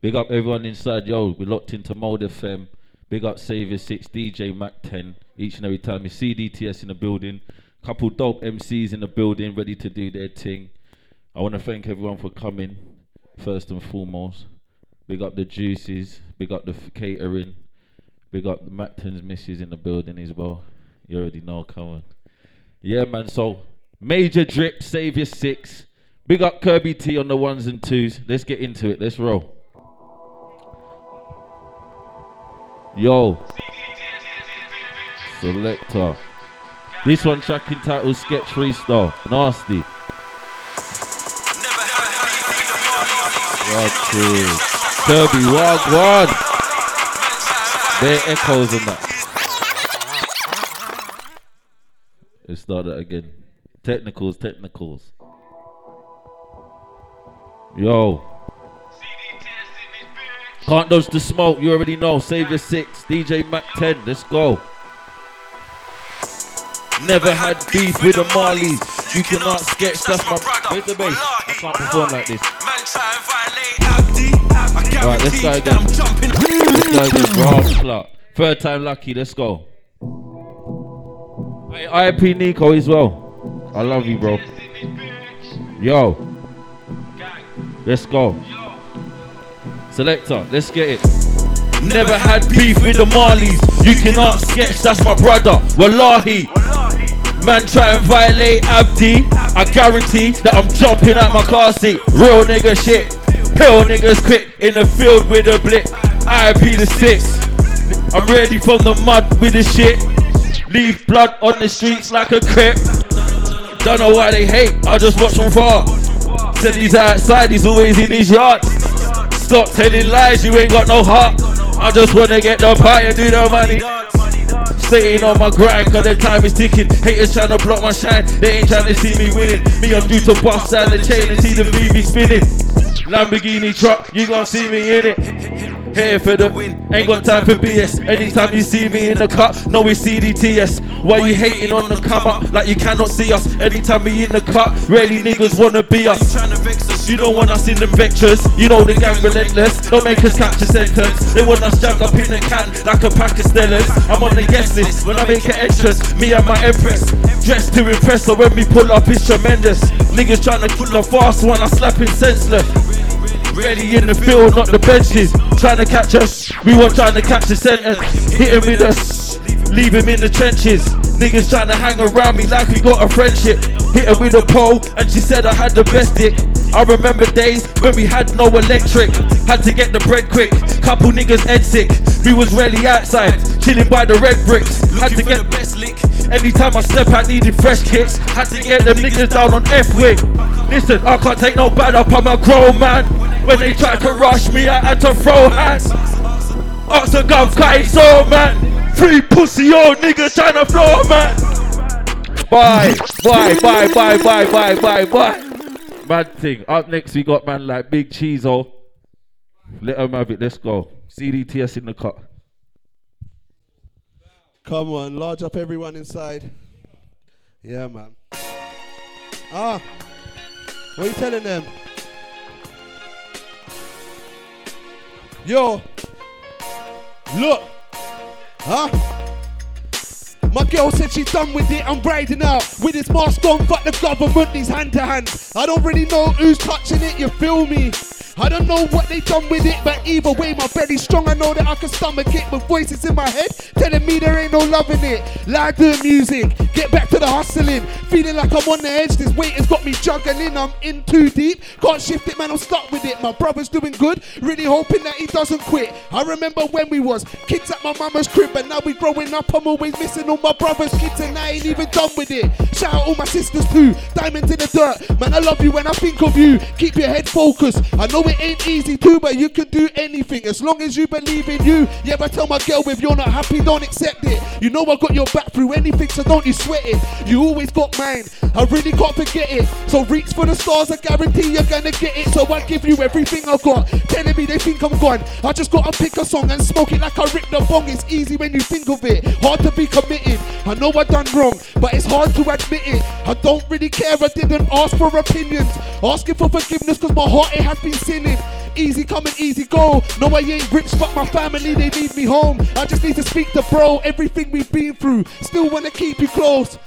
Big up everyone inside. Yo, we locked into Mold FM. Big up Savior 6, DJ Mac 10. Each and every time. You see DTS in the building. Couple dope MCs in the building ready to do their thing. I want to thank everyone for coming, first and foremost. Big up the juices. Big up the f- catering. Big up the Mac 10's missus in the building as well. You already know, come on. Yeah, man. So, Major Drip, Savior 6. Big up Kirby T on the ones and twos. Let's get into it. Let's roll. Yo. Selector. This one track entitled Sketch Freestyle. Nasty. What is? Kirby, walk one. There echoes in that. Let's start that again. Technicals, technicals. Yo. Can't dodge the smoke, you already know. Savior 6, DJ Mac 10, let's go. Never had beef with the Marleys. You cannot sketch, that's my. Where's the bass? I can't perform like this. Alright, let's go again. Let's go again. Rob Clark. Third time lucky, let's go. Hey, IP Nico as well. I love you, bro. Yo. Let's go. Selector, let's get it. Never had beef with the Marleys. You cannot sketch, that's my brother. Wallahi. Man try and violate Abdi. I guarantee that I'm jumping out my car seat. Real nigga shit. Pill niggas quick in the field with a blip. IP the six. I'm ready from the mud with the shit. Leave blood on the streets like a crip. Don't know why they hate, I just watch from far. Said he's outside, he's always in his yard. Stop telling lies, you ain't got no heart. I just wanna get the pie and do the money. Staying on my grind, cause the time is ticking. Haters trying to block my shine, they ain't trying to see me winning. Me, I'm due to bust down the chain and see the VV spinning. Lamborghini truck, you gon' see me in it. Here for the win, ain't got time for BS. Anytime you see me in the cut, know it's CDTS. Why you hating on the come up like you cannot see us? Anytime we in the cut, really niggas wanna be us. You don't want us in the vectors, you know the gang relentless. Don't make us capture sentence. They want us jammed up in the can like a pack of Stellas. I'm on the guest list when I make an entrance. Me and my empress, dressed to impress. So when we pull up, it's tremendous. Niggas trying to pull a fast one, I slap him senseless. Ready in the field, not the benches. Trying to catch us, we weren't trying to catch the sentence. Hit him with us, leave him in the trenches. Niggas trying to hang around me like we got a friendship. Hit her with a pole, and she said I had the best dick. I remember days when we had no electric. Had to get the bread quick. Couple niggas head sick. We was rarely outside, chilling by the red bricks. Had to get the best lick. Anytime I step out, needed fresh kicks. Had to get them niggas down on F wing. Listen, I can't take no bad up. I'm a grown man. When they tried to rush me, I had to throw hands. Ox and gun cut so man. Free pussy old niggas trying to floor man. Bye, bye, bye, bye, bye, bye, bye, bye. Bad thing. Up next, we got man like Big Cheezo. Let them have it. Let's go. CDTS in the cut. Come on, large up everyone inside. Yeah, man. Ah, what are you telling them? Yo, look, huh? My girl said she's done with it. I'm riding out with this mask on. Fuck the government, these hand to hand. I don't really know who's touching it. You feel me? I don't know what they done with it, but either way, my belly's strong. I know that I can stomach it, but voices in my head telling me there ain't no love in it. Like the music, get back to the hustling. Feeling like I'm on the edge, this weight has got me juggling. I'm in too deep, can't shift it, man. I'm stuck with it. My brother's doing good, really hoping that he doesn't quit. I remember when we was kids at my mama's crib, but now we growing up. I'm always missing all my brother's kids, and I ain't even done with it. Shout out all my sisters too, diamonds in the dirt. Man, I love you when I think of you. Keep your head focused. I know it ain't easy too, but you can do anything as long as you believe in you. Yeah, but tell my girl if you're not happy, don't accept it. You know I got your back through anything, so don't you sweat it. You always got mine, I really can't forget it. So reach for the stars, I guarantee you're gonna get it. So I give you everything I've got. Telling me they think I'm gone. I just gotta pick a song and smoke it like I ripped the bong. It's easy when you think of it, hard to be committed. I know I done wrong, but it's hard to admit I don't really care, I didn't ask for opinions. Asking for forgiveness cause my heart it has been sinning. Easy come and easy go. No, I ain't rich, but my family they need me home. I just need to speak to bro, everything we've been through. Still wanna keep you close.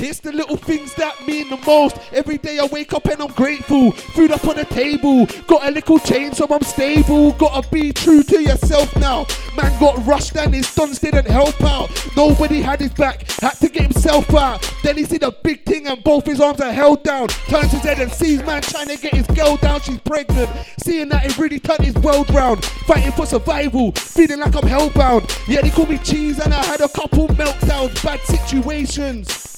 It's the little things that mean the most. Every day I wake up and I'm grateful. Food up on the table. Got a little change so I'm stable. Gotta be true to yourself now. Man got rushed and his sons didn't help out. Nobody had his back. Had to get himself out. Then he see the big thing and both his arms are held down. Turns his head and sees man trying to get his girl down. She's pregnant. Seeing that it really turned his world round. Fighting for survival. Feeling like I'm hellbound. Yeah, they call me cheese and I had a couple meltdowns. Bad situations.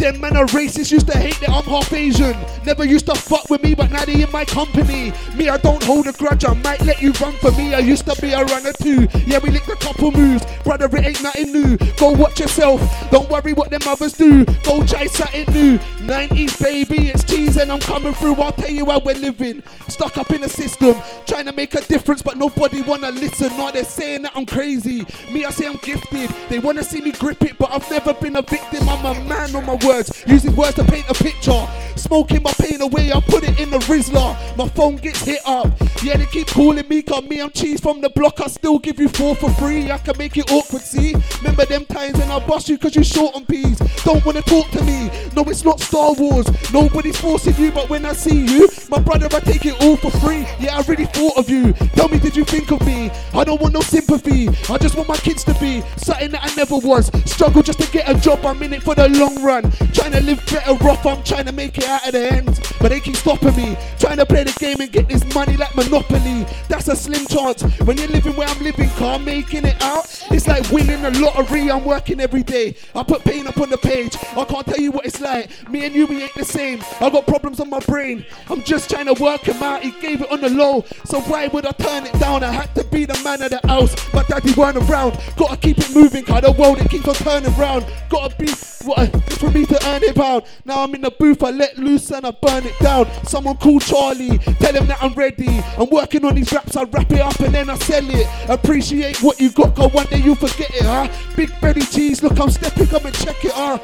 Them man are racist, used to hate that I'm half Asian. Never used to fuck with me, but now they in my company. Me, I don't hold a grudge, I might let you run for me. I used to be a runner too. Yeah, we licked a couple moves. Brother, it ain't nothing new. Go watch yourself, don't worry what them others do. Go try something new. 90s, baby, it's cheese and I'm coming through. I'll tell you how we're living. Stuck up in the system, trying to make a difference, but nobody wanna listen. No, they're saying that I'm crazy. Me, I say I'm gifted. They wanna see me grip it, but I've never been a victim. I'm a man on my word words, using words to paint a picture. Smoking my pain away, I put it in the Rizla. My phone gets hit up. Yeah, they keep calling me, got me, I'm cheese from the block. I still give you four for free. I can make it awkward, see? Remember them times when I bust you cause you short on peas. Don't wanna talk to me. No, it's not Star Wars. Nobody's forcing you, but when I see you, my brother, I take it all for free. Yeah, I really thought of you. Tell me, did you think of me? I don't want no sympathy. I just want my kids to be something that I never was. Struggle just to get a job, I'm in it for the long run. Trying to live better rough, I'm trying to make it out of the end. But they keep stopping me. Trying to play the game and get this money like Monopoly. That's a slim chance. When you're living where I'm living, car making it out. It's like winning a lottery. I'm working every day. I put pain up on the page. I can't tell you what it's like. Me and you, we ain't the same. I got problems on my brain. I'm just trying to work him out. He gave it on the low. So why would I turn it down? I had to be the man of the house. But daddy weren't around. Gotta keep it moving, cause the world it keeps on turning round. Gotta be what for me to earn it pound. Now I'm in the booth, I let loose and I burn it down. Someone call Charlie, tell him that I'm ready. I'm working on these raps, I wrap it up and then I sell it. Appreciate what you got, cause one day you forget it, huh? Big belly cheese, look, I'm stepping, come and check it, huh?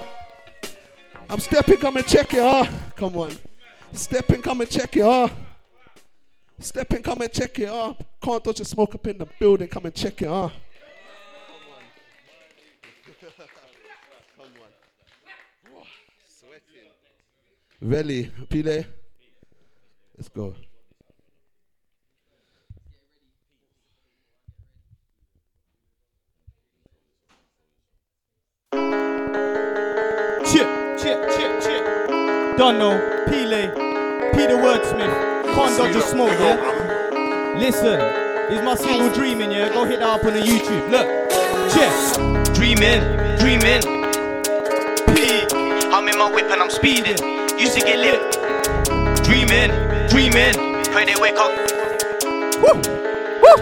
I'm stepping, come and check it, huh? Come on. Stepping, come and check it, huh? Stepping, come and check it, huh? Can't touch a smoke up in the building, come and check it, huh? Veli, Pile. Let's go. Chip, chip, chip, chip. Don't know. Pele, Peter Wordsmith. Can't dodge a smoke, yeah? Listen, is my single dreaming, yeah? Go hit that up on the YouTube. Look, chip. Dreaming, dreaming. P. I'm in my whip and I'm speeding. Used to get lit. Dreaming, dreaming. Pray they wake up. Woo, woo.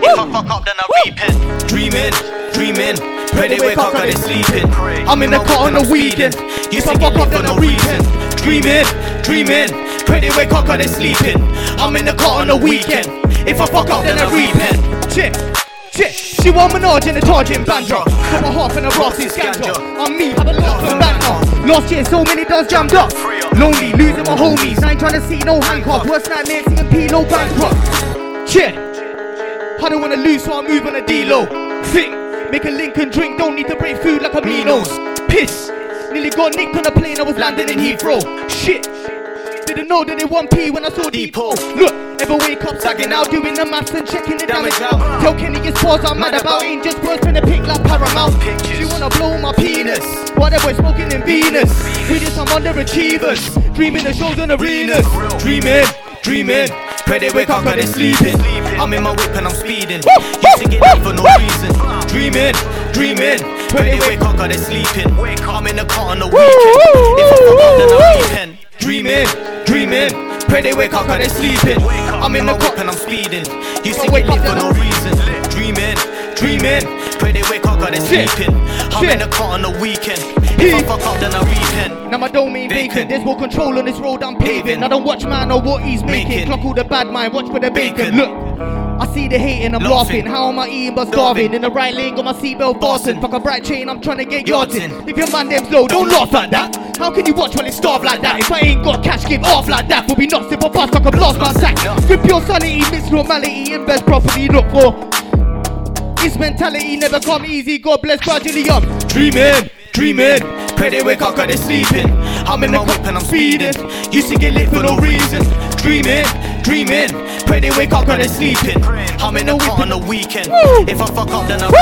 If I fuck up, then I repent. Dreaming, dreaming. Pray they wake up, cause they sleeping. I'm in the car on the weekend. If I fuck up, then I repent. Dreaming, dreaming. Pray they wake up, cause they sleeping. I'm in the car on the weekend. If I fuck up, then I repent. Chip, chip. She want Minaj in the charging banjo. Got my half in a Rossy scandal. I'm me, have a laugh and banter. Last year, so many does jammed up. Lonely, losing my homies. I ain't trying to see no handcuff. Worst nightmare, seeing P, no bankrupt. Shit, I don't wanna lose, so I move on a D-low. Think, make a link and drink, don't need to break food like a Minos. Piss, nearly got nicked on a plane, I was landing in Heathrow. Shit, didn't know that it 1p when I saw Depot. Look, ever wake up sagging out, doing the maths and checking the damage out. Tell Kenny it's pause I'm mad about, ain't just words in the pick like Paramount. She wanna blow my penis, while they boy smoking in Venus. We just some underachievers, dreaming the shows and arenas. Dreaming, dreaming. Pray they wake up, they sleeping. I'm in my whip and I'm speeding. Used to get lit for no reason. Dreaming, dreaming. Pray they wake up, cause they sleeping. Wake, I'm in the car on the weekend. If I up, then I repent. Dreaming, dreaming. Pray they wake up, cause they sleeping. I'm in the whip and I'm speeding. You to get lit for no reason. Dreaming, dreaming. Pray they wake up, cause they sleeping. I'm in the car on the weekend. If I fuck up, then I repent. Now my domain vacant. Vacant. There's more control on this road I'm paving. I don't watch man or what he's making. Clock all the bad mind, watch for the bacon. Look, see the hating, I'm laughing. How am I eating but starving? In the right lane, got my seatbelt fastened. Fuck a bright chain, I'm trying to get yards in. If your man name's low, don't laugh at that. How can you watch while it's starved like that? If I ain't got cash, give off like that. We'll be nuts if I pass like a blast my sack. With your sanity, mixed normality, invest properly, look for. This mentality never come easy, God bless gradually I'm Dreaming, dreaming. Pray they wake up cause they're sleeping. I'm in the whip and I'm speeding. Used to get lit for no reason. Dreaming, dreaming. Pray they wake up cause they're sleeping. I'm in the whip on the weekend. If I fuck up then I'm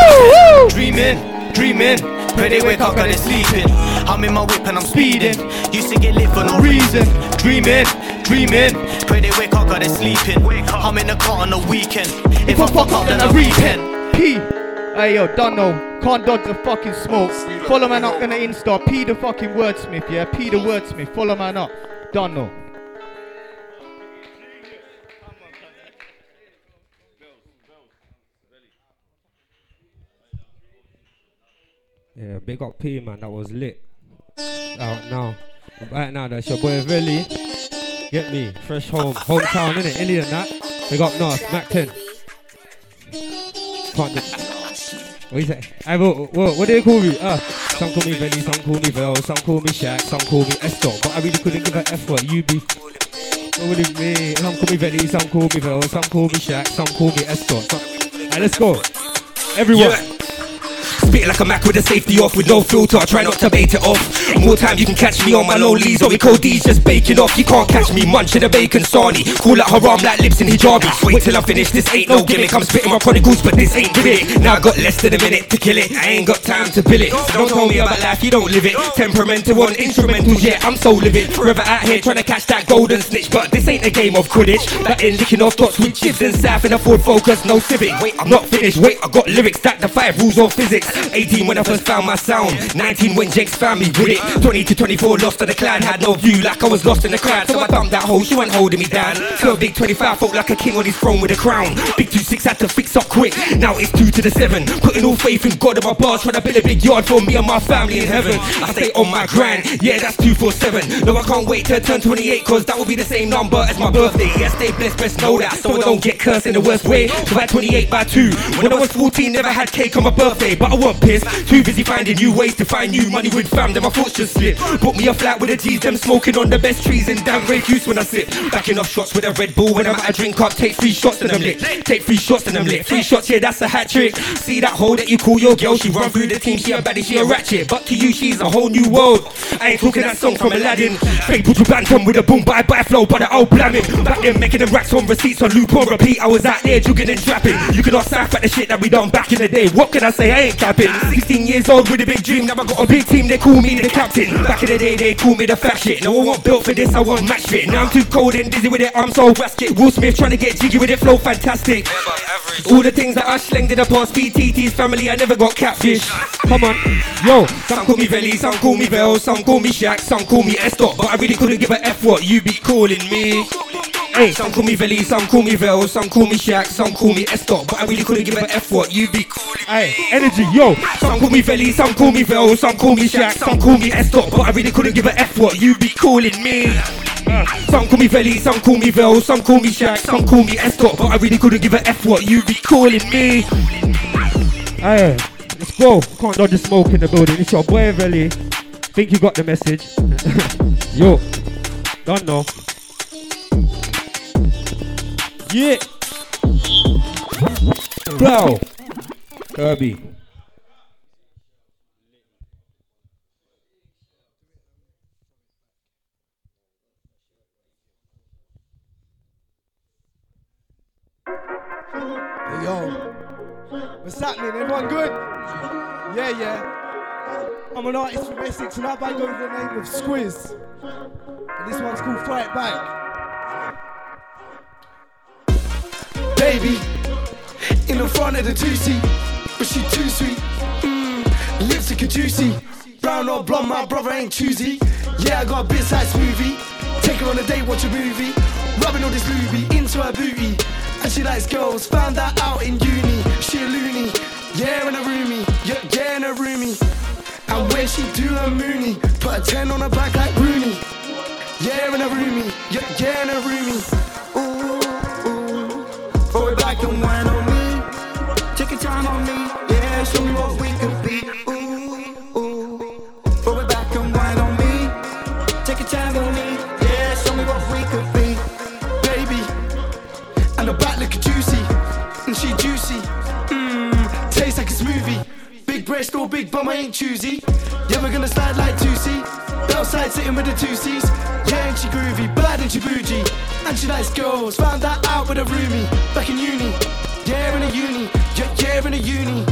dreaming, dreaming. Pray they wake up cause they're sleeping. I'm in my whip and I'm speeding. Used to get lit for no reason. Dreaming, dreaming. Pray they wake up cause they're sleeping. I'm in the car on the weekend. If I fuck up then I repent. P. Hey yo, don't know. Can't dodge the fucking smoke. Follow man up gonna Insta. P the fucking wordsmith, yeah? P the wordsmith. Follow man up. Don't know. Yeah, big up P man, that was lit. Out now. Right now, that's your boy Velly. Get me, fresh home, hometown, innit? Illy and that. Big up North, Mac 10. Can't do. What you say? I what, what, what do they call me? Uh, some call me Velly, some call me Vel, some call me Shaq, some call me Esto. But I really couldn't give a F what you be. What would it be? Some call me Velly, some call me Vel, some call me Shaq, some call me Esto. Some... Let's go. Everyone. Yeah. Spit like a Mac with the safety off with no filter. I try not to bait it off. More time you can catch me on my low leads. Or Code D's just baking off. You can't catch me munching a bacon sarnie. Cool like haram like lips in hijabi. Wait till I finish. This ain't no gimmick. I'm spitting my chronicles, but this ain't gimmick. Now I got less than a minute to kill it. I ain't got time to bill it. So don't tell me about life, you don't live it. Temperamental on instrumentals, yeah, I'm so livid. Forever out here trying to catch that golden snitch. But this ain't a game of Quidditch. Batting, licking off dots with chips and south in a Ford Focus, no civic. Wait, I'm not finished. Wait, I got lyrics that the five rules of physics. 18 when I first found my sound. 19 when Jake's found me with it. 20 to 24 lost to the clan. Had no view like I was lost in the crowd. So I dumped that hole, she wasn't holding me down. So big 25 felt like a king on his throne with a crown. Big 2-6 had to fix up quick. Now it's 2 to the 7. Putting all faith in God and my bars. Trying to build a big yard for me and my family in heaven. I stay on my grind. Yeah, that's 247. No, I can't wait to turn 28 cause that will be the same number as my birthday. Yeah, stay blessed, best know that. So I don't get cursed in the worst way. So at 28 by 2. When I was 14, never had cake on my birthday. But I wasn't pissed. Too busy finding new ways to find new money with fam. Then my thoughts just slip. Book me a flat with the G's, them smoking on the best trees and damn great juice when I sip. Backing off shots with a Red Bull when I'm at a drink up. Take three shots and I'm lit. Take three shots and I'm lit. Three shots, yeah, that's a hat trick. See that hole that you call your girl? She run through the team, she a baddie, she a ratchet. But to you, she's a whole new world. I ain't talking that song from Aladdin. Put you bantam with a boom, bye bye flow, but I'll blam it. Back then, making them racks on receipts on loop on repeat. I was out there jugging and trapping. You can ask Saf at the shit that we done back in the day. What can I say? I ain't capping. 16 years old with a big dream. Now I got a big team, they call me the captain. Back in the day, they call me the fat shit. No, I want built for this, I want match fit. Now I'm too cold and dizzy with it, I'm so basket. Will Smith trying to get jiggy with it, flow fantastic. All the things that I slanged in the past, BTT's family, I never got catfish. Come on, yo, some call me Velly, some call me Vel, some call me Shaq, some call me Estop, but I really couldn't give a F what you be calling me. Hey, some call me Velly, some call me Vel, some call me Shaq, some call me Estop, but I really couldn't give a F what you be calling me. Hey, energy, yo. some call me Velly, some call me Vel, some call me Shaq, some call me Estop, but I really couldn't give a F what you be calling me. Some call me Velly, some call me Vel, some call me Shaq, some call me Estop, but I really couldn't give a F what you be calling me. Hey, let's go. Can't dodge the smoke in the building. It's your boy Velly. Think you got the message. Yo, don't know. Yeah. Blow. Kirby. Hey, yo. What's happening? Everyone good? Yeah, yeah. I'm an artist from Essex and I bang over the name of Squiz. And this one's called Fight Back. Baby, in the front of the two seat, but she too sweet. Mmm, lipstick are juicy. Brown or blonde, my brother ain't choosy. Yeah, I got a bit size smoothie. Take her on a date, watch a movie. Rubbing all this Louis into her booty. And she likes girls, found that out in uni. She a loony, yeah, in a roomie, yeah, yeah, in a roomie. And when she do her moony, put a 10 on her back like Rooney. Yeah, in a roomie, yeah, yeah, in a roomie. Bum, I ain't choosy. Yeah, we're gonna slide like 2C. Outside sitting with the two C's. Yeah, and she groovy, bad and she bougie. And she likes girls, found that out with a roomie. Back in uni. Yeah, in a uni. Yeah, yeah, in a uni.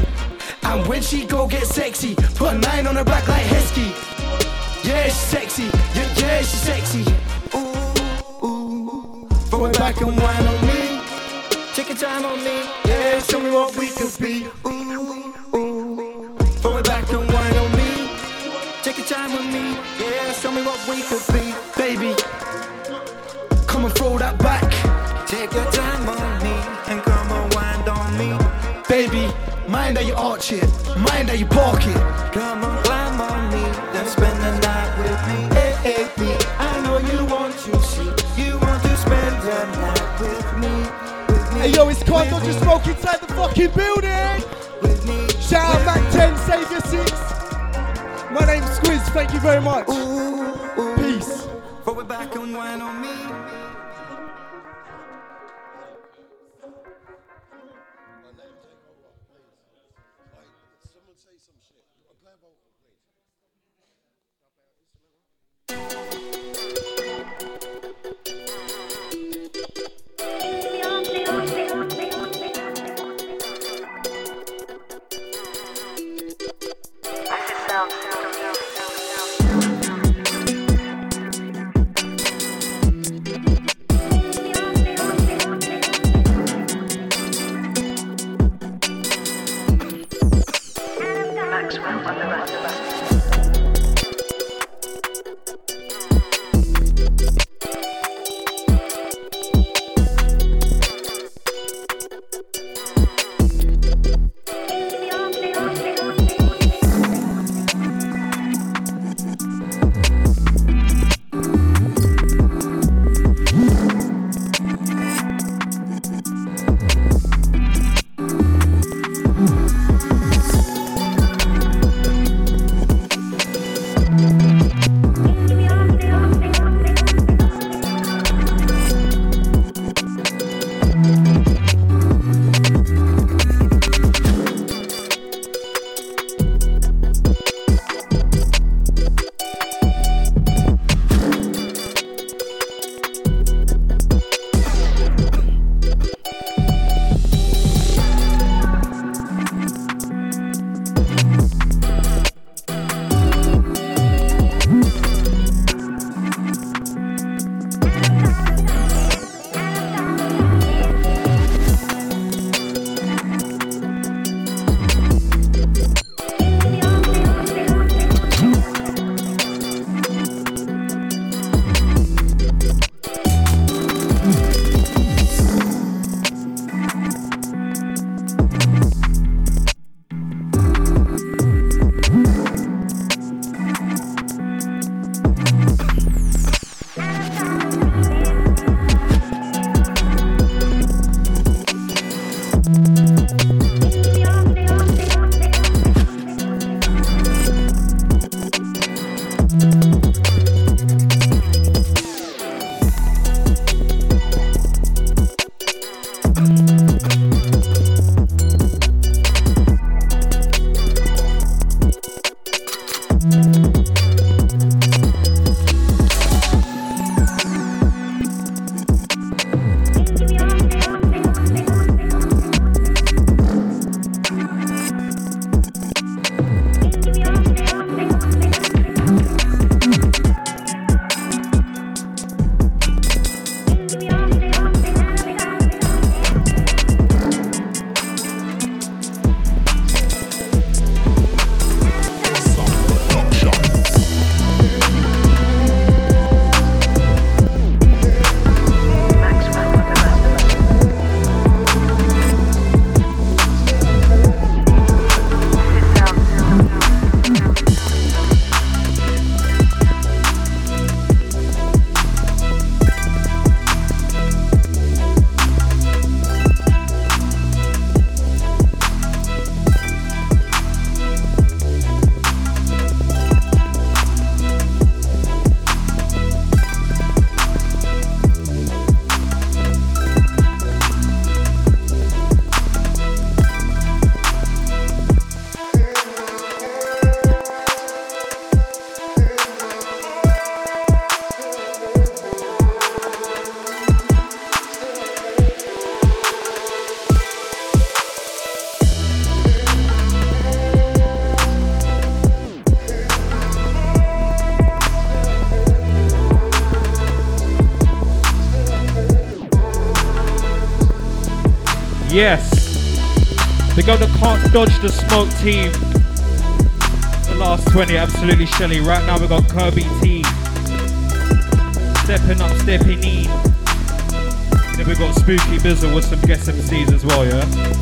And when she go get sexy, put a nine on her back like Heskey. Yeah, she's sexy. Yeah, yeah, she's sexy. Ooh, ooh. Throw it back and wine on me. Take your time on me. Yeah, show me what we can be. Ooh, Time with me. Yeah, show me what we could be. Baby, come and throw that back. Take your time on me and come and wind on me. Baby, mind that you arch it, mind that you park it. Come on, climb on me, then spend the night with me. Hey, hey, me. I know you want to see, you want to spend the night with me. With me Hey yo, it's with just me, smoke inside the fucking building. with me. Shout out Mac me. 10, Savior 6. My name's thank you very much. Ooh, ooh. Peace. Yes. Big up the Can't Dodge the Smoke team. The last 20, absolutely Shelly. Right now we've got Kirby T. Stepping up, stepping in. Then we've got Spooky Bizzle with some guest MCs as well, yeah?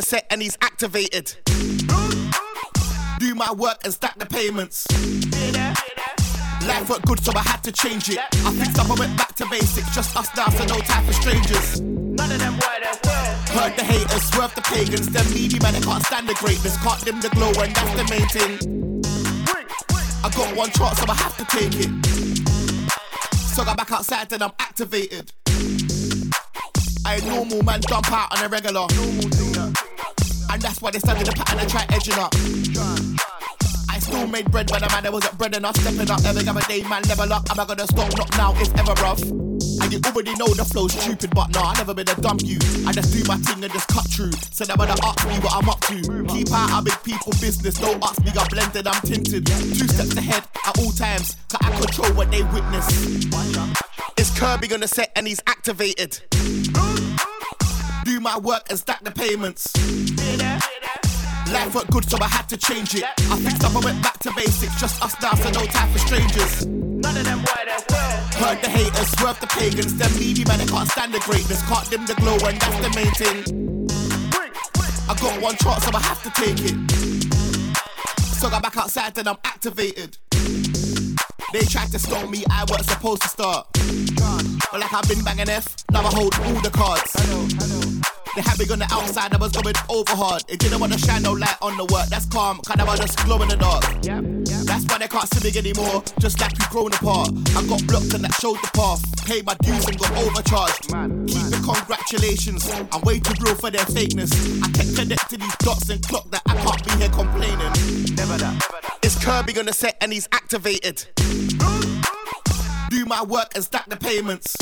The set and he's activated. Do my work and stack the payments. Life worked good, so I had to change it. I fixed up, I went back to basics. Just us now, so no time for strangers. None of them white as. Heard the haters, swerve the pagans. Them needy man, they can't stand the greatness. Can't dim the glow, and that's the main thing. I got one shot, so I have to take it. So I got back outside, then I'm activated. I ain't normal man, jump out on a regular. And that's why they started the pattern and try edging up. I still made bread when a man that wasn't bread enough. Stepping up every other day, man, level up. Am I gonna stop? Not now, it's ever rough. And you already know the flow's stupid, but nah, I never been a dumb you. I just do my thing and just cut through. So never to ask me what I'm up to. Keep out of big people business, don't ask me, I'm blended, I'm tinted. Two steps ahead at all times, cause I control what they witness. It's Kirby on the set and he's activated. Do my work and stack the payments. Life worked good, so I had to change it. I fixed up, I went back to basics. Just us now, so no time for strangers. None of them white as well. Heard the haters, swerve the pagans. Them needy man, they can't stand the greatness. Can't dim the glow, and that's the main thing. I got one chance, so I have to take it. So I got back outside, then I'm activated. They tried to stop me, I wasn't supposed to start. But like I've been banging F, now I hold all the cards. They had me on the outside, I was going over hard. It didn't want to shine no light on the work, that's calm, kind of I just glow in the dark. That's why they can't see me anymore, just like we grown apart. I got blocked and that showed the path. Paid my dues and got overcharged. Keep it congratulations, I'm way too real for their fakeness. I kept connecting these dots and clock that I can't be here complaining. Never that. It's Kirby on the set and he's activated. Do my work and stack the payments.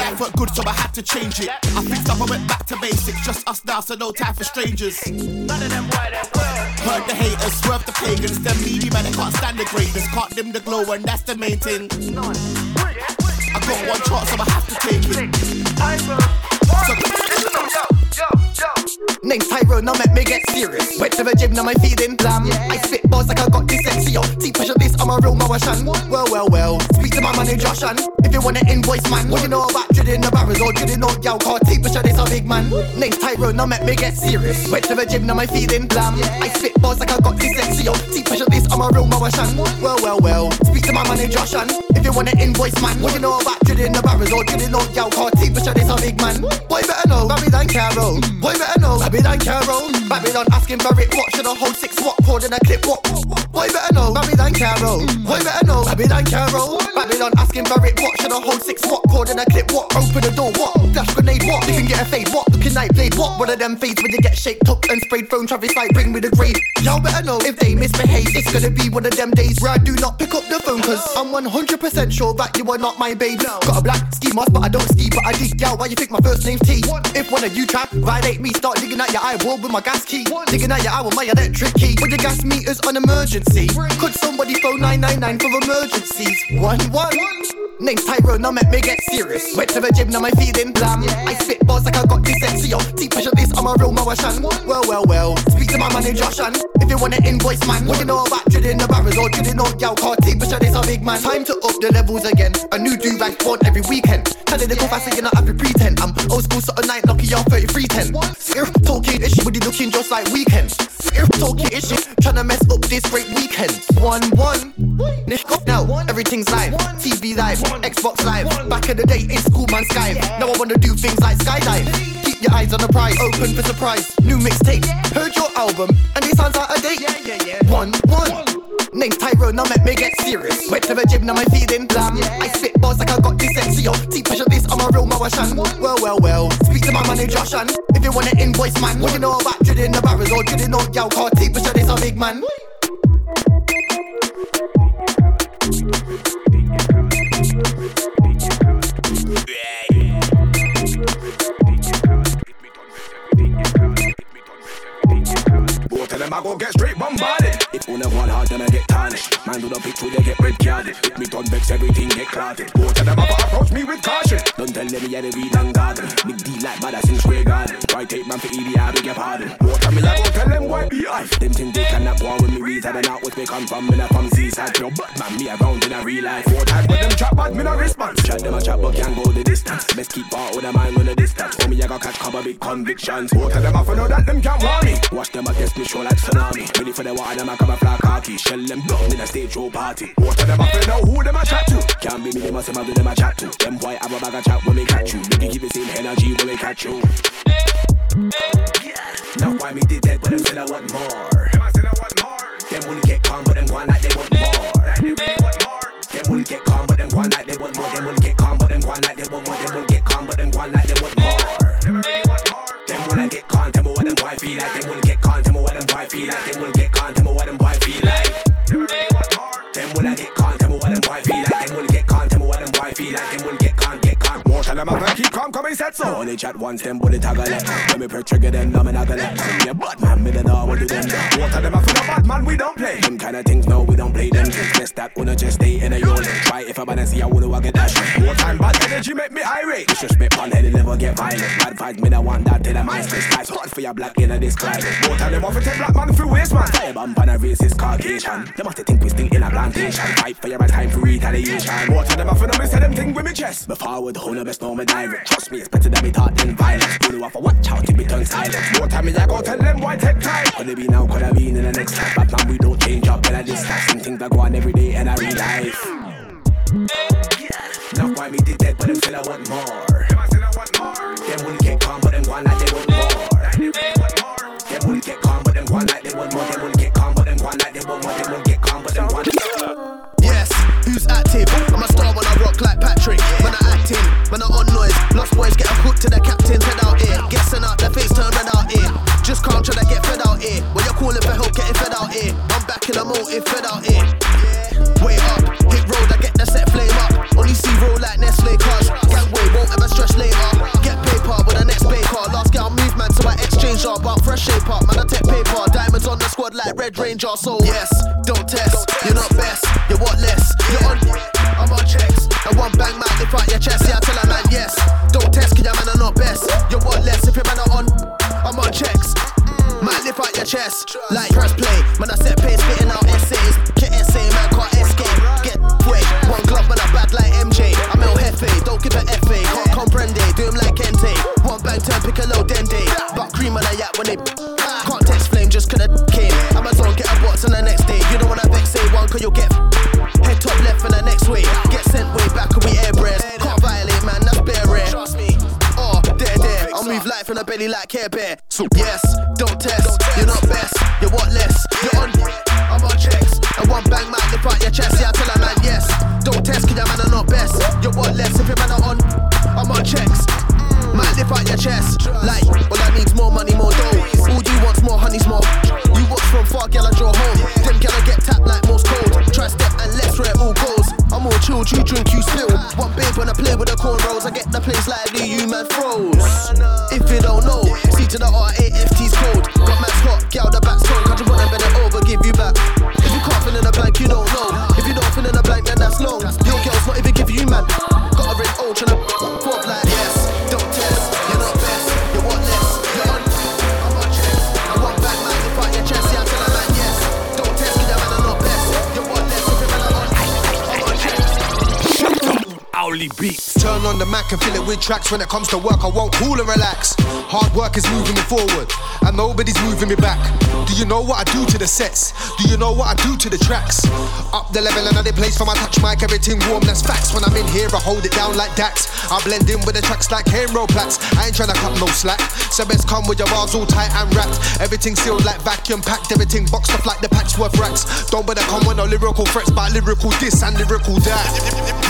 Life worked good, so I had to change it. I fixed up, I went back to basics. Just us now, so no time for strangers. None of them white as well. Heard the haters, swerve the pagans. Them needy man, they can't stand the greatness. Can't dim the glow, and that's the main thing. I got one chance, so I have to take it. Name's Tyrone, now make me get serious. Went to the gym, now my feeling blam. I spit bars like I got dyslexia. T pressure this, I'm a real Mawashan. Well, well, well. Speak to my man in Joshan. If you want an invoice, man. What you know about drilling the barrels or drilling on y'all car? T pressure this, a big man. Name's Tyrone, now make me get serious. Went to the gym, now my feeling blam. I spit bars like I got dyslexia. T pressure this, I'm a real Mawashan. Well, well, well. Speak to my man in Joshan. If you want an invoice, man. What you know about drilling the barrels or drilling on y'all car? T pressure this, a big man. Boy, better know. Babylon Carol. Boy, better know. Babylon Carol. Babylon asking it. What should I hold six watt cord in a clip? What? Boy, better know. Babylon Carol. Boy, better know. Babylon Carol. Babylon asking it. What should I hold six watt cord in a clip? What? Open the door. What? Dash grenade. What? You can get a fade. What? Looking like blade. What? One of them fades when you get shaped up and sprayed. Phone Travis like bring me the grade. Y'all better know if they misbehave. It's gonna be one of them days where I do not pick up the phone. Cause I'm 100% sure that you are not my babe. Got a black ski mask, but I don't ski. But I dig y'all. Why you think my first name's T? If one of you trap, violate me, start digging at your eyeball with my gas key. Digging at your eye with my electric key. With the gas meters on emergency. Could somebody phone 999 for emergencies? One, one. Name's Tyrone, now make me get serious. Went to the gym, now my feeling blam. I spit bars like I got dyslexia. T pressure this, I'm a real Mawashan. Well, well, well. Speak to my man in Joshan. If you want an invoice, man. What you know about drilling the barrels or drilling on y'all car? T pressure this, a big man. Time to up the levels again. A new do rag spawn every weekend. Telling the go faster, you not have to pretend. I'm old school, sort of night, lucky I'm 3310. If talking ish, body looking just like weekends. Talking ish, tryna mess up this great weekend. One, one. Nish, now everything's live. TV live, Xbox live. Back in the day, in school, man, Skype. Now I wanna do things like skydive. Keep your eyes on the prize, open for surprise. New mixtape, heard your album, and it sounds out of date. One, one. Name's Tyrone, now make me get serious. Went to the gym, now my feeling lamb. I spit bars like I got dyslexia. Deep pressure this, I'm a real Mawashan. Well, well, well. Speak to my man named Josh, and if you wanna invoice, man, what you know about drilling the barrels or drilling on y'all car? Deep pressure this, a big man. Don't tell them yeah they and garden. Big D like badass in square garden. Try take man for EDI, I beg your pardon. Both of me I go tell them why be I. Them think they cannot go with me reason and out with me come from. Me not from seaside, yo, but man me around in a real life. Four times with them chat, but me no response. Chat them a chat, but can't go the distance. Best keep out with a mind on the distance. For me I got catch cover big convictions. Both of them I for know that them can't warn me. Watch them against me show like tsunami. Ready for the water, them I come a fly khaki. Shell them down in a stage show party. Both of them I for know who them I chat to. Can't be me, they must have them I chat to. Them boy have a bag of chat when we catch you. They keep the same energy when we catch you. Now why me did that, but them still I want more. Them will get calm, but them on like they want more. Them will get calm, but them on like they want more. Them will get calm, but them on like they want more. Them will get calm, but them on like they want more. Them will get calm, tell me what them boy feel like. Them will get calm, tell me what them boy feel like. Them will get calm, tell me what them boy feel like. Them will get calm, tell me what them boy feel like. Them will get calm, tell me what them boy feel like. Them will tell them I'm gonna keep calm, come and set so. Only chat once, them bullet taggle it. When me press trigger, them numb and I let. Yeah, bad man, me don't know what do them. Tell them I feel a bad man, we don't play. Them kind of things, no, we don't play them. Just that, wanna just stay in a yard. Try if I wanna see, I wanna get that shit. More time, bad energy make me irate. Disrespect, on head, and never get violent. Bad vibes, me don't want that till the mind space. Life's hard for your black in a this climate. More time, them off and take black man through waste, man. Fire bump on a racist Caucasian. Them must think we stink in a plantation. Fight for your right time for retaliation. More time, them off and me say them thing with me chest. Me forward, who know best know me direct. Trust me, it's better than me thought than violence. Pull you off I for watch out to be tongue silent. More time, me I go tell them why take time. Could it be now, could I be in the next life? But man, we don't change up, and I just have some things that go on every day, and I real life. Now why me did that, but them still I want more. Them will get calm, but them on like they want more. Them will get calm, but them on like they want more. Them will get calm, but them on like they want more. Them active? I'm a star when I rock like Patrick. When I acting, when I on noise. Lost boys get a hook to the captain's head out here. Get sent out, their face turn red out here. Just can't try to get fed out here. When you're calling for help, getting fed out here. I'm back in the motive, fed out here. Wait up, hit road, I get the set flame up. Only see roll like Nestle cars. Gangway won't ever stress later. Get paper with the next paper. Last girl move man, so I exchange up. But fresh shape up, man, I take paper. Diamonds on the squad like Red Ranger. So yes, don't test. You're not best, you're what less. You're on, I'm on checks. And one bang man, lift out your chest. Yeah, I tell a man yes. Don't test, cause your man are not best. You're what less if your man are on, I'm on checks. Might lift out your chest. Like press play, man, I set And fill it with tracks. When it comes to work, I won't cool and relax. Hard work is moving me forward, and nobody's moving me back. Do you know what I do to the sets? Do you know what I do to the tracks? Up the level, another place for my touch mic, everything warm, that's facts. When I'm in here, I hold it down like Dax. I blend in with the tracks like Hero Plats. I ain't tryna cut no slack. So best come with your bars all tight and wrapped. Everything sealed like vacuum packed, everything boxed up like the packs worth racks. Don't bother come with no lyrical threats, but lyrical this and lyrical that.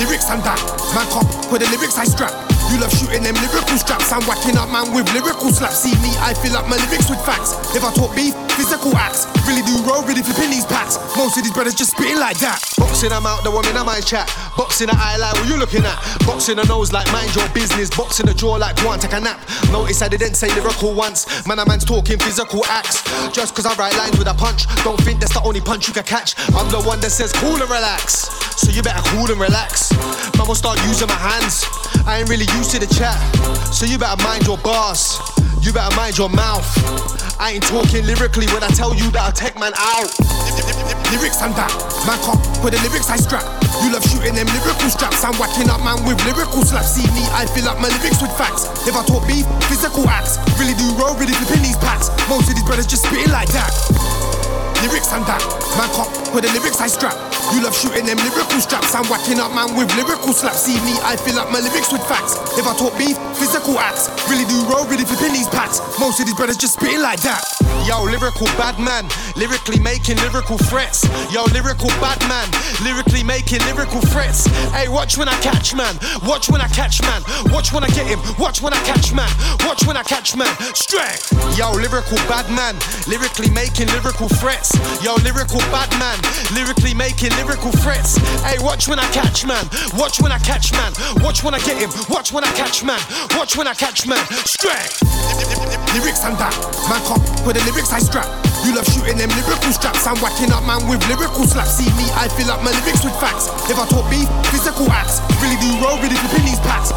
Lyrics and that, man come with the lyrics I strap. You love shooting them lyrical straps. I'm whacking up man with lyrical slaps. See me, I fill up my lyrics with facts. If I talk beef, physical acts. Really do roll, really flipping these packs. Most of these brothers just spitting like that. Boxing, I'm out the woman, I might chat. Boxing the eye like what you looking at. Boxing the nose like mind your business. Boxing the jaw like go on, take a nap. Notice I didn't say lyrical once. Man, a man's talking physical acts. Just cause I write lines with a punch. Don't think that's the only punch you can catch. I'm the one that says cool and relax. So you better cool and relax. Man will start using my hands. I ain't really used to the chat. So you better mind your bars. You better mind your mouth. I ain't talking lyrically when I tell you that I'll take man out. Lyrics and that, man come with the lyrics I strap. You love shooting them lyrical straps. I'm whacking up man with lyrical slaps. See me, I fill up my lyrics with facts. If I talk beef, physical acts. Really do roll, really flipping these packs. Most of these brothers just spitting like that. Lyrics and that, man cop, with the lyrics I strap. You love shooting them lyrical straps. I'm whacking up man with lyrical slaps. See me, I fill up my lyrics with facts. If I talk beef, physical acts. Really do roll, really flipping these packs. Most of these brothers just spitting like that. Yo, lyrical bad man, lyrically making lyrical threats. Yo, lyrical bad man, lyrically making lyrical threats. Hey, watch when I catch man, watch when I catch man, watch when I get him, watch when I catch man, watch when I catch man. Strength. Yo, lyrical bad man, lyrically making lyrical threats. Yo, lyrical bad man, lyrically making lyrical threats. Hey, watch when I catch man, watch when I catch man, watch when I get him, watch when I catch man, watch when I catch man. Strength. Lyrics and that, man come with the lyrics I strap. You love shooting them lyrical straps. I'm whacking up man with lyrical slaps. See me, I fill up my lyrics with facts. If I talk beef, physical acts. Really do roll, really flipping these packs.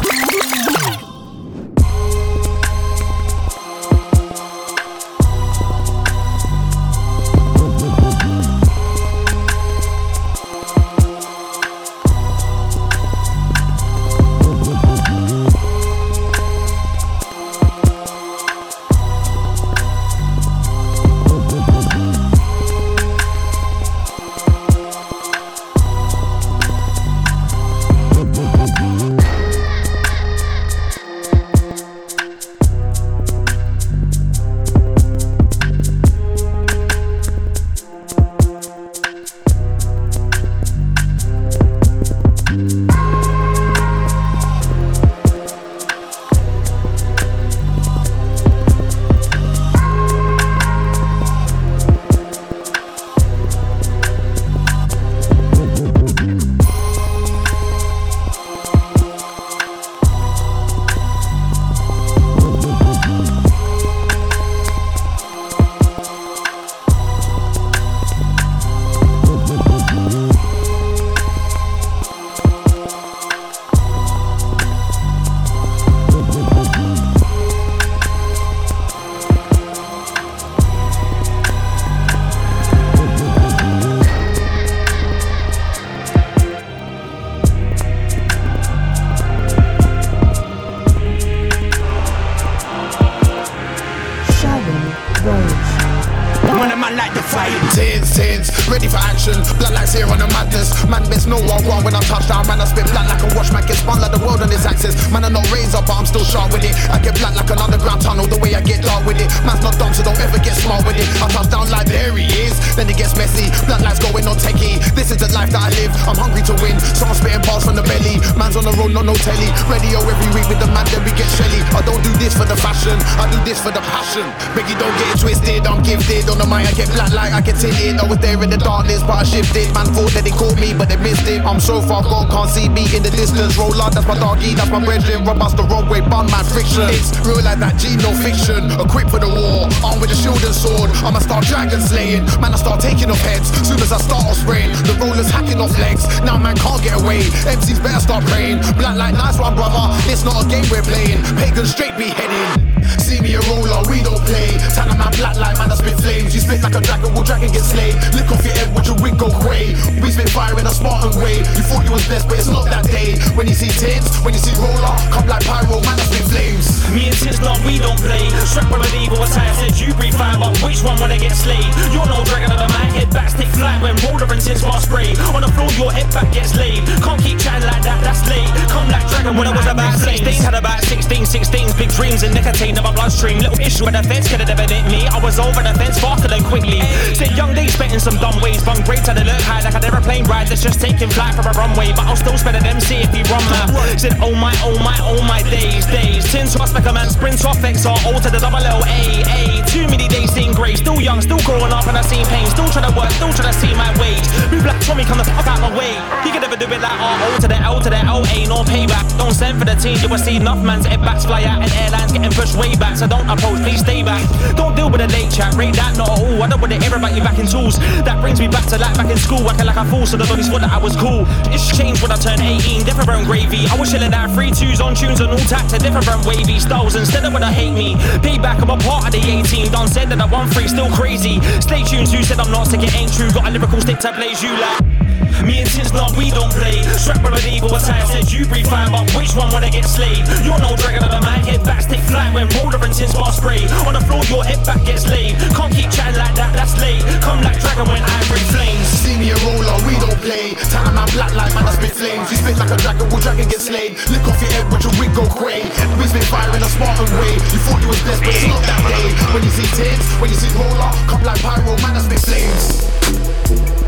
Get black like I get tinted. I was there in the darkness, but I shifted. Man thought that they caught me, but they missed it. I'm so far gone, can't see me in the distance. Roll on, that's my doggy, that's my brethren. Rub us the wrong way, bun man friction. It's real like that G, no fiction. Equipped for the war, armed with a shield and sword. I'ma start dragon slaying. Man, I start taking off heads. Soon as I start off spraying, the rollers hacking off legs. Now man can't get away. MCs better start praying. Black like nice one, brother. This not a game we're playing. Pagan straight beheading. See me a roller, we don't play. Tell my black like man, I spit flames. You spit like a dragon, will dragon get slain. Lick off your head, what you wig go grey. We spit fire in a Spartan way. You thought you was blessed, but it's not that day. When you see tins, when you see roller, come like pyro, man, I spit flames. Me and Tins, no, we don't play. Strap with an evil attire, said you breathe fire, but which one wanna get slayed? You're no dragon of the man, head back, stick fly when roller and Tins bar spray. On the floor, your head back gets laid. Can't keep chatting like that, that's late. Come like dragon when I was about 16, had about 16, 16's big dreams and nicotine in my bloodstream. Little issue with the fence, could have hit me. I was over the fence than quickly. Said young days spent in some dumb ways, braids had to look high like an aeroplane ride that's just taking flight from a runway. But I'll still spend an MC if he run my. Said oh my, oh my, oh my days, days. Tins off spec a man, sprint off XR, O to the double L A A. Too many days seen grey, still young, still growing up, and I seen pain. Still trying to work, still trying to see my wage. Move like Tommy, come the fuck out my way. He could never do it like R O to the L to the L A, no payback. Don't send for the team, you will see enough man's head backs fly out and airlines getting pushed way back. So don't approach, please stay back. Don't deal with a late chat, rate that not at all. I don't want to hear about you back in tools. That brings me back to life back in school, acting like a fool. So the only thought that I was cool. It's changed when I turned 18, different gravy. I was chilling out free twos on tunes and all tack to different from wavy styles. Instead of when I hate me, payback, I'm a part of the 18. Don't said that I won free, still crazy. Stay tuned, who said I'm not sick, it ain't true. Got a lyrical stick to blaze you like. Me and Tins, no, we don't play. Strap with evil attire, said you breathe fire, but which one wanna get slayed? You're no dragon of the man, head back, stick fly when roller and Tins bar spray. On the floor, your head back gets laid. Can't keep chatting like that, that's late. Come like dragon when I break flames. See me a roller, we don't play. Time man black like man, I spit flames. You spit like a dragon, will dragon get slayed. Lick off your head, but your wig go cray. We spit fire in a Spartan way. You thought you was blessed, but it's not that day. When you see tins, when you see roller, come like pyro, man, I spit flames.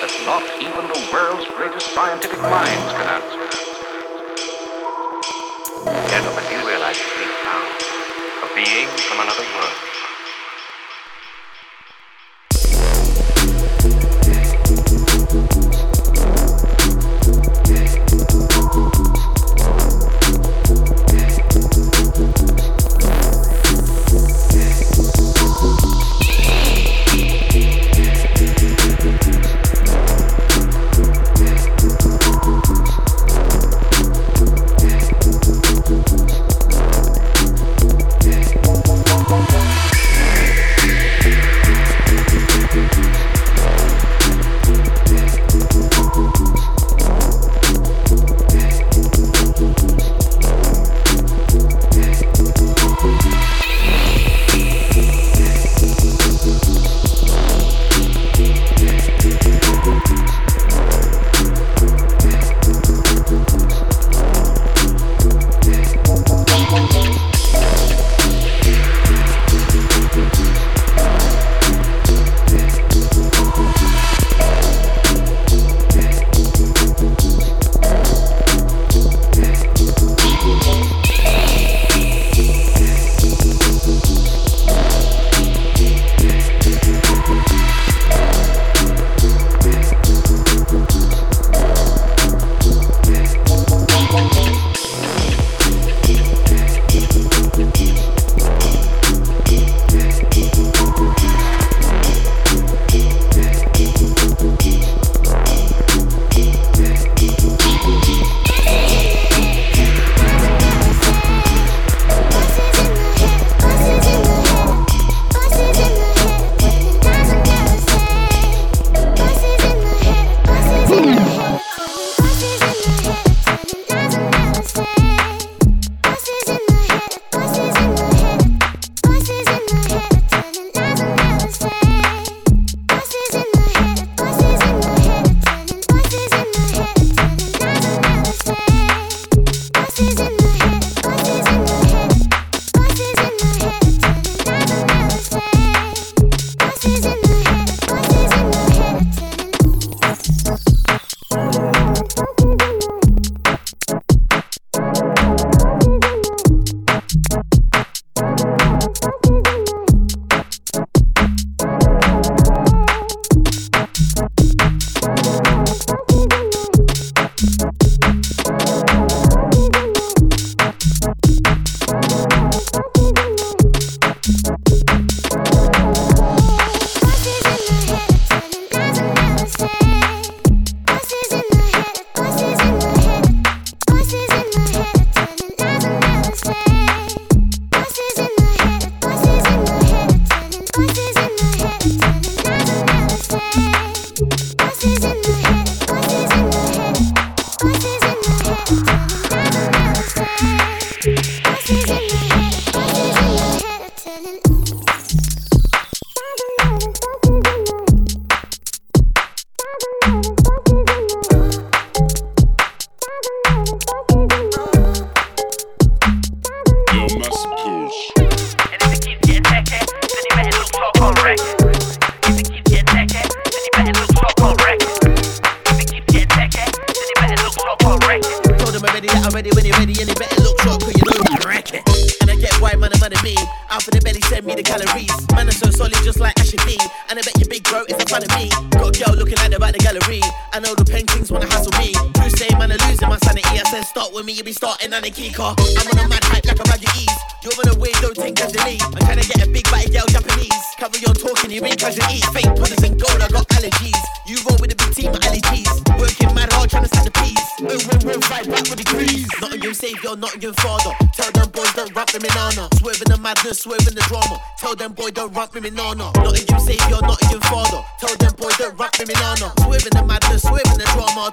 That not even the world's greatest scientific minds can answer. Gentlemen, you realize deep sound a being from another world?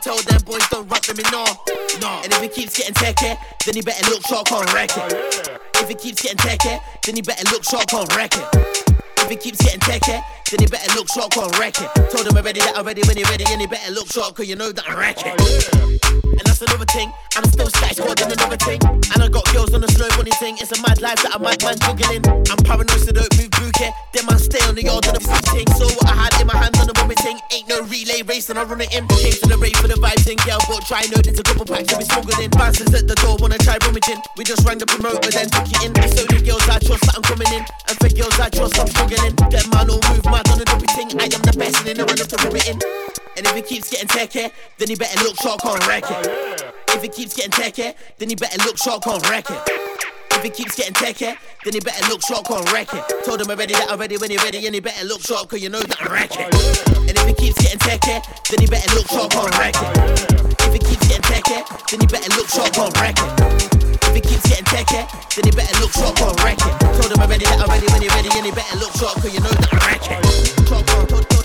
Tell them boys don't rap with me, nah. Nah. And if it keeps getting techie, oh, then you better look sharp on record. If it keeps getting techie, then you better look sharp on record. If it keeps getting techie, then you better look sharp on record. Told them already that I'm ready when you're ready, and you better look sharp, cause you know that I'm record. Oh, and that's another thing, and I'm still sky squad and another thing. And I got girls on the slow bunny thing, it's a mad life that a mad man juggling. I'm paranoid, so don't move bouquet. Then man stay on the yard on the thing. So what I had in my hand on the woman thing, ain't no relay race, and I run it in. Came to the rave for the vibes in, girl, but try know there's a couple packs to be. Bouncers at the door, wanna try rummaging. We just rang the promoter, then took it in. It's only girls I trust that I'm coming in, and for girls I trust I'm struggling. Them man all move mad on the dopey thing. I am the best, and in the run up to rub. And if it keeps getting techie, then he better look sharp on record. If it keeps getting techie, then he better look sharp on record. If it keeps getting techie, then you better look sharp on record. Told them already that I'm ready when you're ready, and you better look sharp, cause you know that I'm record. Oh, and if it keeps getting techie, then you better look sharp on record. Oh, if it keeps getting techie, then you better look sharp on record. If it keeps getting techie, then you better look sharp on record. Told them already that I'm ready when you're ready, and you better look sharp, cause you know that I'm record. Sharp on,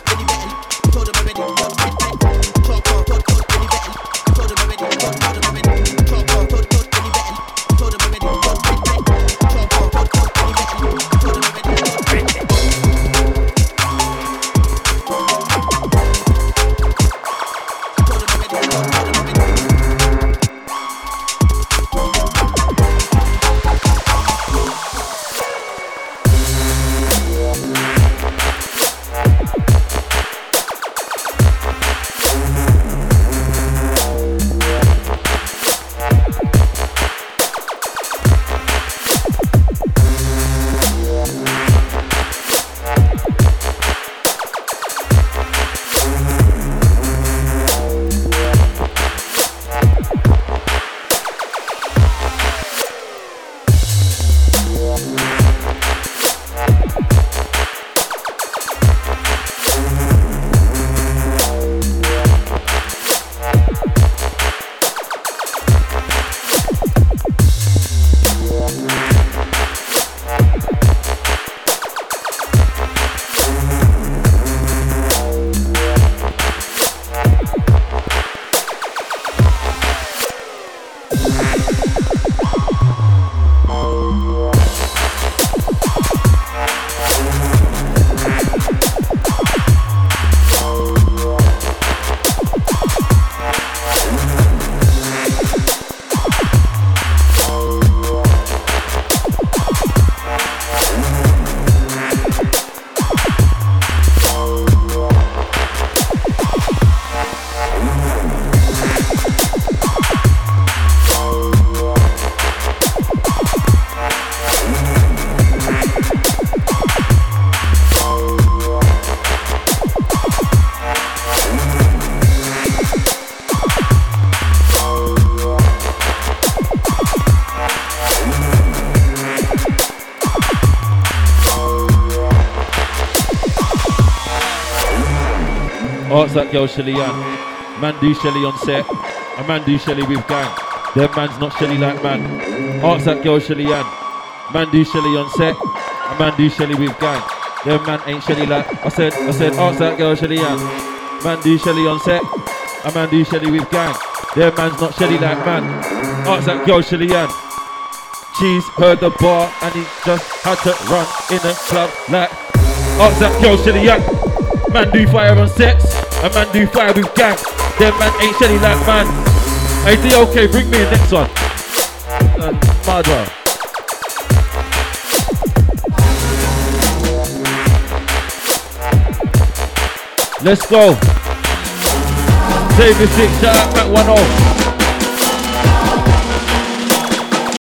that girl Shelly Ann. Man do Shelly on set. A man do Shelly with gang. Them man's not Shelly like man. Ask that girl Shelly Ann. Man do Shelly on set. A man do Shelly with gang. Them man ain't Shelly like. I said, I said, ask that girl Shelly Ann. Man do Shelly on set. A man do Shelly with gang. Them man's not Shelly like man. Ask that girl Shelly Ann. She's heard the bar and he just had to run in the club like. Ask that girl Shelly Ann. Man do fire on sets, a man do fire with gang. Them man ain't Shelly like man. Hey, okay, bring me the next one. Uh. Let's go. Save the six, shout out Mac 10.